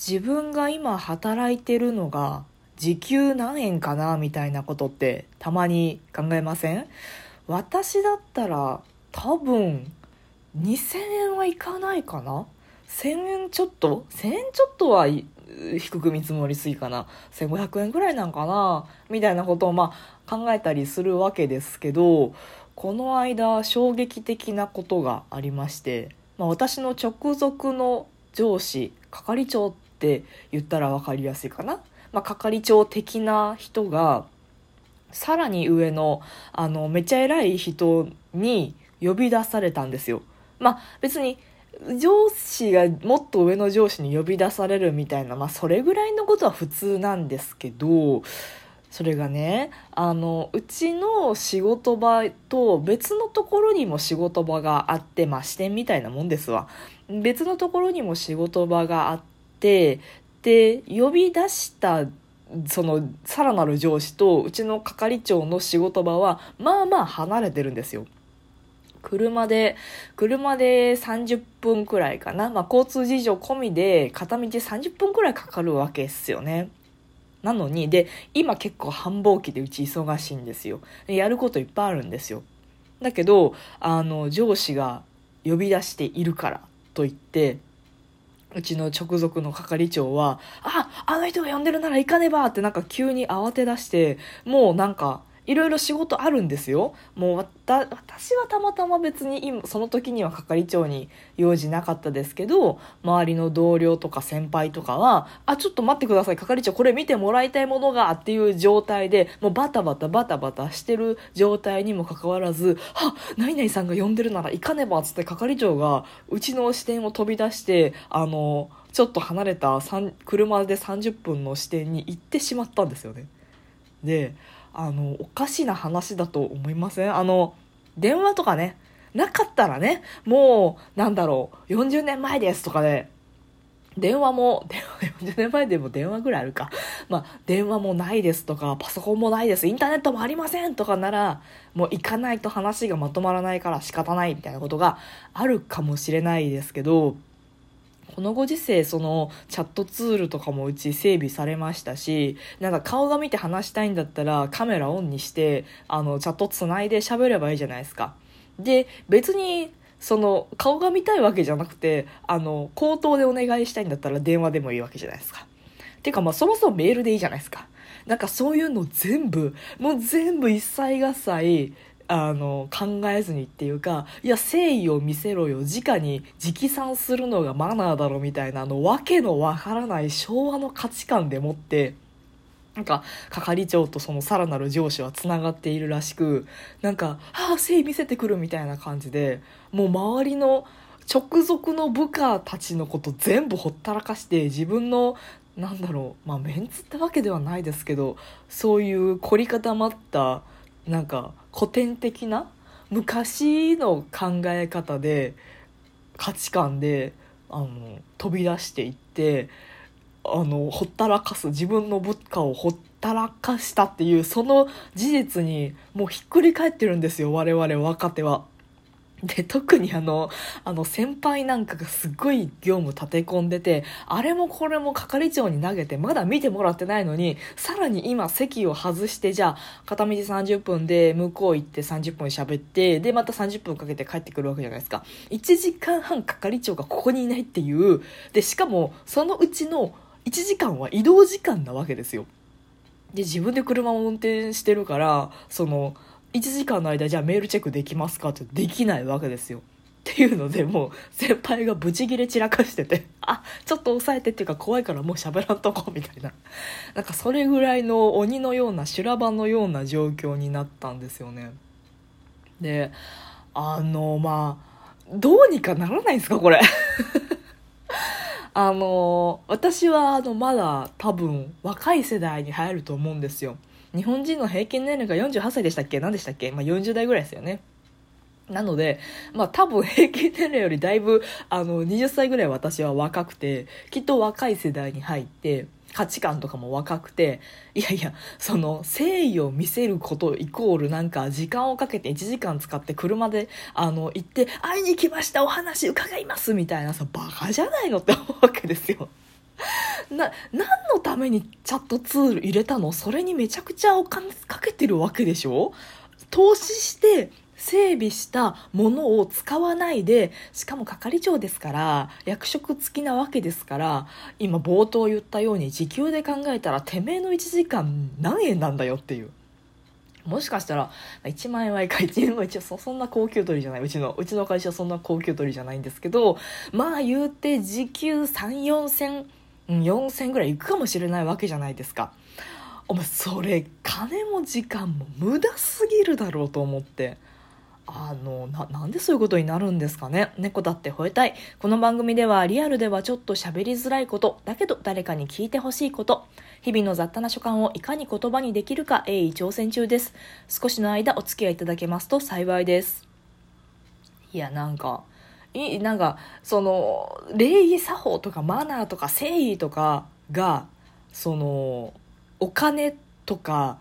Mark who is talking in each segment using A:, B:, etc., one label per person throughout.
A: 自分が今働いてるのが時給何円かなみたいなことってたまに考えません？私だったら多分2000円はいかないかな？1000円ちょっと？1000円ちょっとは低く見積もりすぎかな？1500円ぐらいなんかな？みたいなことをまあ考えたりするわけですけどこの間衝撃的なことがありまして、まあ、私の直属の上司係長って言ったら分かりやすいかな、まあ、係長的な人がさらに上のあのめちゃ偉い人に呼び出されたんですよ。まあ別に上司がもっと上の上司に呼び出されるみたいな、まあそれぐらいのことは普通なんですけど、それがね、あの、うちの仕事場と別のところにも仕事場があって、まあ支店みたいなもんですわ。別のところにも仕事場があって、で、呼び出したそのさらなる上司とうちの係長の仕事場はまあまあ離れてるんですよ。車で、車で30分くらいかな。まあ、交通事情込みで片道30分くらいかかるわけですよね。なのに、で、今結構繁忙期でうち忙しいんですよ。やることいっぱいあるんですよ。だけど、あの、上司が呼び出しているからと言って、うちの直属の係長は、あ、あの人が呼んでるなら行かねばってなんか急に慌て出して、もうなんか、いろいろ仕事あるんですよ。もう私はたまたま別に今その時には係長に用事なかったですけど周りの同僚とか先輩とかは「あちょっと待ってください係長これ見てもらいたいものが」っていう状態でもうバタバタバタバタしてる状態にもかかわらず「は何々さんが呼んでるなら行かねば」っつって係長がうちの支店を飛び出してあのちょっと離れた車で30分の支店に行ってしまったんですよね。であのおかしな話だと思いません？あの電話とかねなかったらねもうなんだろう40年前ですとかで、電話も、電話、40年前でも電話ぐらいあるか。まあ、電話もないですとか、パソコンもないです、インターネットもありませんとかなら、もう行かないと話がまとまらないから仕方ないみたいなことがあるかもしれないですけど、このご時世そのチャットツールとかもうち整備されましたしなんか顔が見て話したいんだったらカメラオンにしてあのチャットつないで喋ればいいじゃないですか。で別にその顔が見たいわけじゃなくてあの口頭でお願いしたいんだったら電話でもいいわけじゃないですか。てかまあそもそもメールでいいじゃないですか。なんかそういうの全部もう全部一切合切あの考えずにっていうかいや誠意を見せろよ直に直賛するのがマナーだろみたいなあの訳のわからない昭和の価値観でもってなんか係長とそのさらなる上司はつながっているらしくなんか「ああ誠意見せてくる」みたいな感じでもう周りの直属の部下たちのこと全部ほったらかして自分のなんだろうまあメンツってわけではないですけどそういう凝り固まったなんか古典的な昔の考え方で価値観であの飛び出していってあのほったらかす自分の物価をほったらかしたっていうその事実にもうひっくり返ってるんですよ我々若手は。で、特にあの、あの先輩なんかがすっごい業務立て込んでて、あれもこれも係長に投げて、まだ見てもらってないのに、さらに今席を外して、じゃあ、片道30分で向こう行って30分喋って、で、また30分かけて帰ってくるわけじゃないですか。1時間半係長がここにいないっていう、で、しかも、そのうちの1時間は移動時間なわけですよ。で、自分で車を運転してるから、その、1時間の間じゃあメールチェックできますかってできないわけですよ。っていうのでもう先輩がブチギレ散らかしててあちょっと抑えてっていうか怖いからもう喋らんとこみたいな。なんかそれぐらいの鬼のような修羅場のような状況になったんですよね。であのまあどうにかならないんですかこれ。あの私はあのまだ多分若い世代に入ると思うんですよ。日本人の平均年齢が48歳でしたっけ？何でしたっけ、まあ、40代ぐらいですよね。なので、まあ多分平均年齢よりだいぶ、あの、20歳ぐらい私は若くて、きっと若い世代に入って、価値観とかも若くて、いやいや、その、誠意を見せることイコールなんか、時間をかけて1時間使って車で、あの、行って、会いに来ました、お話伺います、みたいなさ、バカじゃないのって思うわけですよ。な何のためにチャットツール入れたの？それにめちゃくちゃお金かけてるわけでしょ？投資して整備したものを使わないでしかも係長ですから役職付きなわけですから今冒頭言ったように時給で考えたらてめえの1時間何円なんだよっていう。もしかしたら1万円はいか1円は一応そんな高級鳥じゃない。うちのうちの会社はそんな高級鳥じゃないんですけどまあ言うて時給3 4千4千ぐらいいくかもしれないわけじゃないですか。お前それ金も時間も無駄すぎるだろうと思って。あのななんでそういうことになるんですかね。猫だって吠えたい。この番組ではリアルではちょっと喋りづらいことだけど誰かに聞いてほしいこと。日々の雑多な所感をいかに言葉にできるか鋭意挑戦中です。少しの間お付き合いいただけますと幸いです。いやなんかいなんかその礼儀作法とかマナーとか誠意とかがそのお金とか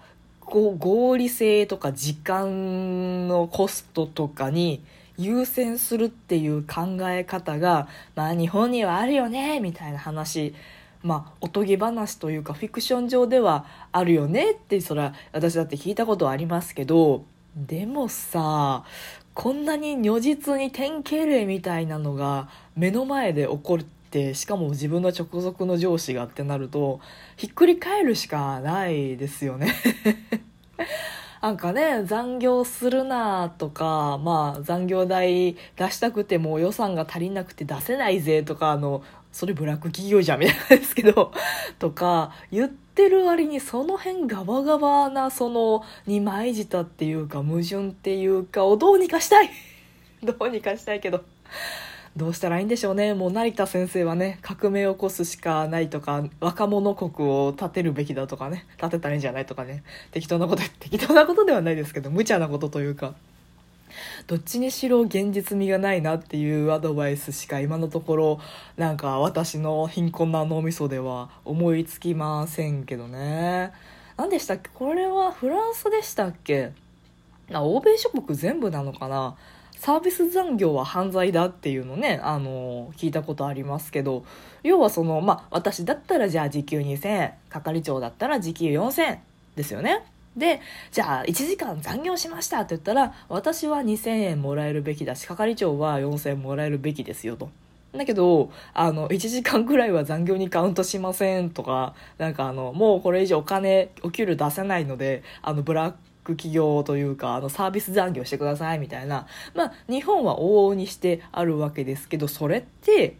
A: 合理性とか時間のコストとかに優先するっていう考え方が、まあ日本にはあるよね、みたいな話。まあ、おとぎ話というかフィクション上ではあるよねってそれは私だって聞いたことはありますけどでもさこんなに如実に典型例みたいなのが目の前で起こってしかも自分の直属の上司がってなるとひっくり返るしかないですよね。なんかね、残業するなとか、まあ残業代出したくても予算が足りなくて出せないぜとか、あの、それブラック企業じゃんみたいなんですけど、とか言ってる割にその辺ガバガバなその二枚舌っていうか矛盾っていうかをどうにかしたい。どうにかしたいけど。どうしたらいいんでしょうね。もう成田先生はね革命を起こすしかないとか若者国を立てるべきだとかね。立てたらいいんじゃないとかね。適当なこと適当なことではないですけど無茶なことというか。どっちにしろ現実味がないなっていうアドバイスしか今のところなんか私の貧困な脳みそでは思いつきませんけどね。何でしたっけ？これはフランスでしたっけ？欧米諸国全部なのかな？サービス残業は犯罪だっていうのね、あの、聞いたことありますけど、要はその、まあ、私だったらじゃあ時給2000円、係長だったら時給4000円ですよね。で、じゃあ1時間残業しましたって言ったら、私は2000円もらえるべきだし、係長は4000円もらえるべきですよと。だけど、あの、1時間くらいは残業にカウントしませんとか、なんかあの、もうこれ以上お金、お給料出せないので、あの、ブラック企業というかあのサービス残業してくださいみたいなまあ日本は往々にしてあるわけですけどそれって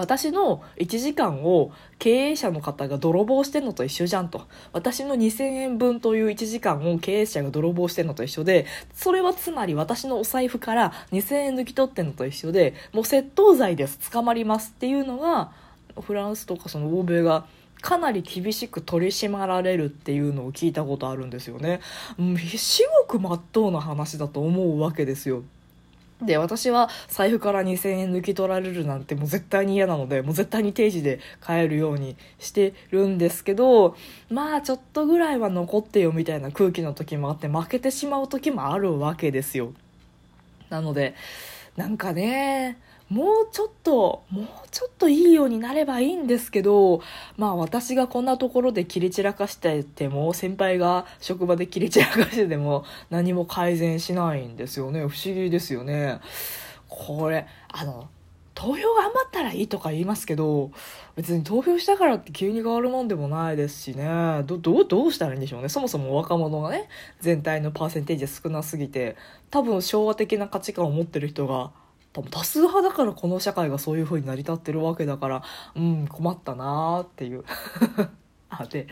A: 私の1時間を経営者の方が泥棒してんのと一緒じゃんと。私の2000円分という1時間を経営者が泥棒してんのと一緒で、それはつまり私のお財布から2000円抜き取ってんのと一緒で、もう窃盗罪です。捕まりますっていうのが、フランスとかその欧米がかなり厳しく取り締まられるっていうのを聞いたことあるんですよね。うん、至極まっとうな話だと思うわけですよ。で、私は財布から2000円抜き取られるなんてもう絶対に嫌なので、もう絶対に定時で帰るようにしてるんですけど、まあちょっとぐらいは残ってよみたいな空気の時もあって負けてしまう時もあるわけですよ。なので、なんかね、もうちょっと、もうちょっといいようになればいいんですけど、まあ私がこんなところで切り散らかしてても、先輩が職場で切り散らかしてても何も改善しないんですよね。不思議ですよね。これ、あの、投票が余ったらいいとか言いますけど、別に投票したからって急に変わるもんでもないですしね。ど、どう、どうしたらいいんでしょうね。そもそも若者がね、全体のパーセンテージ少なすぎて、多分昭和的な価値観を持ってる人が多分多数派だからこの社会がそういう風に成り立ってるわけだからうん困ったなーっていう。あで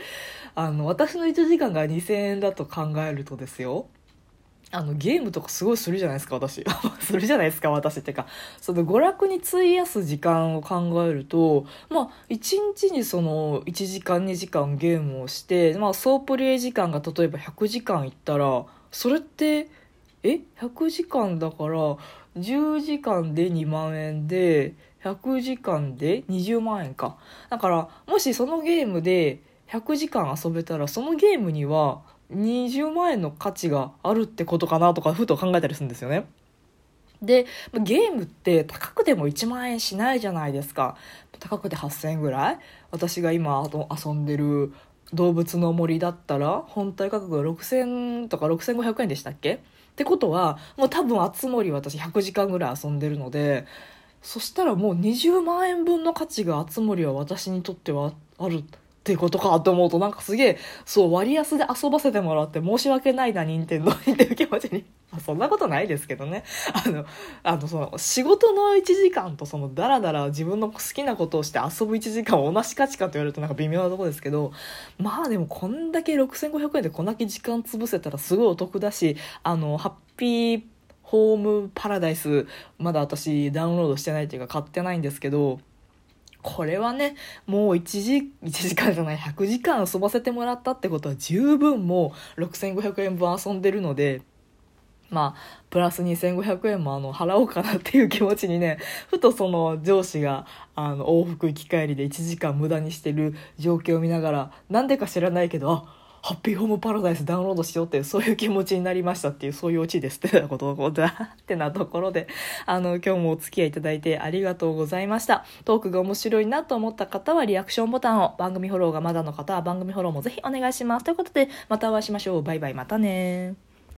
A: あの私の1時間が2000円だと考えるとですよ。あのゲームとかすごいするじゃないですか私。するじゃないですか私ってか。その娯楽に費やす時間を考えるとまあ1日にその1時間2時間ゲームをしてまあ総プレイ時間が例えば100時間いったらそれってえ100時間だから10時間で2万円で、100時間で20万円か。だから、もしそのゲームで100時間遊べたら、そのゲームには20万円の価値があるってことかなとか、ふと考えたりするんですよね。でゲームって高くても1万円しないじゃないですか高くて8000円ぐらい？私が今遊んでる動物の森だったら本体価格が6000とか6500円でしたっけ？ってことはもう多分つ森私100時間ぐらい遊んでるのでそしたらもう20万円分の価値がつ森は私にとってはある。ってことかと思うとなんかすげえそう割安で遊ばせてもらって申し訳ないな任天堂にっていう気持ちに。そんなことないですけどね。あのあのその仕事の1時間とそのダラダラ自分の好きなことをして遊ぶ1時間は同じ価値かと言われるとなんか微妙なとこですけどまあでもこんだけ6500円でこんだけ時間潰せたらすごいお得だしあのハッピーホームパラダイスまだ私ダウンロードしてないっていうか買ってないんですけどこれはね、もう1時、1時間じゃない、100時間遊ばせてもらったってことは十分もう6500円分遊んでるので、まあ、プラス2500円もあの、払おうかなっていう気持ちにね、ふとその上司が、あの、往復行き帰りで1時間無駄にしてる状況を見ながら、なんでか知らないけど、あ、ハッピーホームパラダイスダウンロードしようっていうそういう気持ちになりましたっていうそういうオチですってなことだってなところであの今日もお付き合いいただいてありがとうございました。トークが面白いなと思った方はリアクションボタンを番組フォローがまだの方は番組フォローもぜひお願いします。ということでまたお会いしましょう。バイバイまたね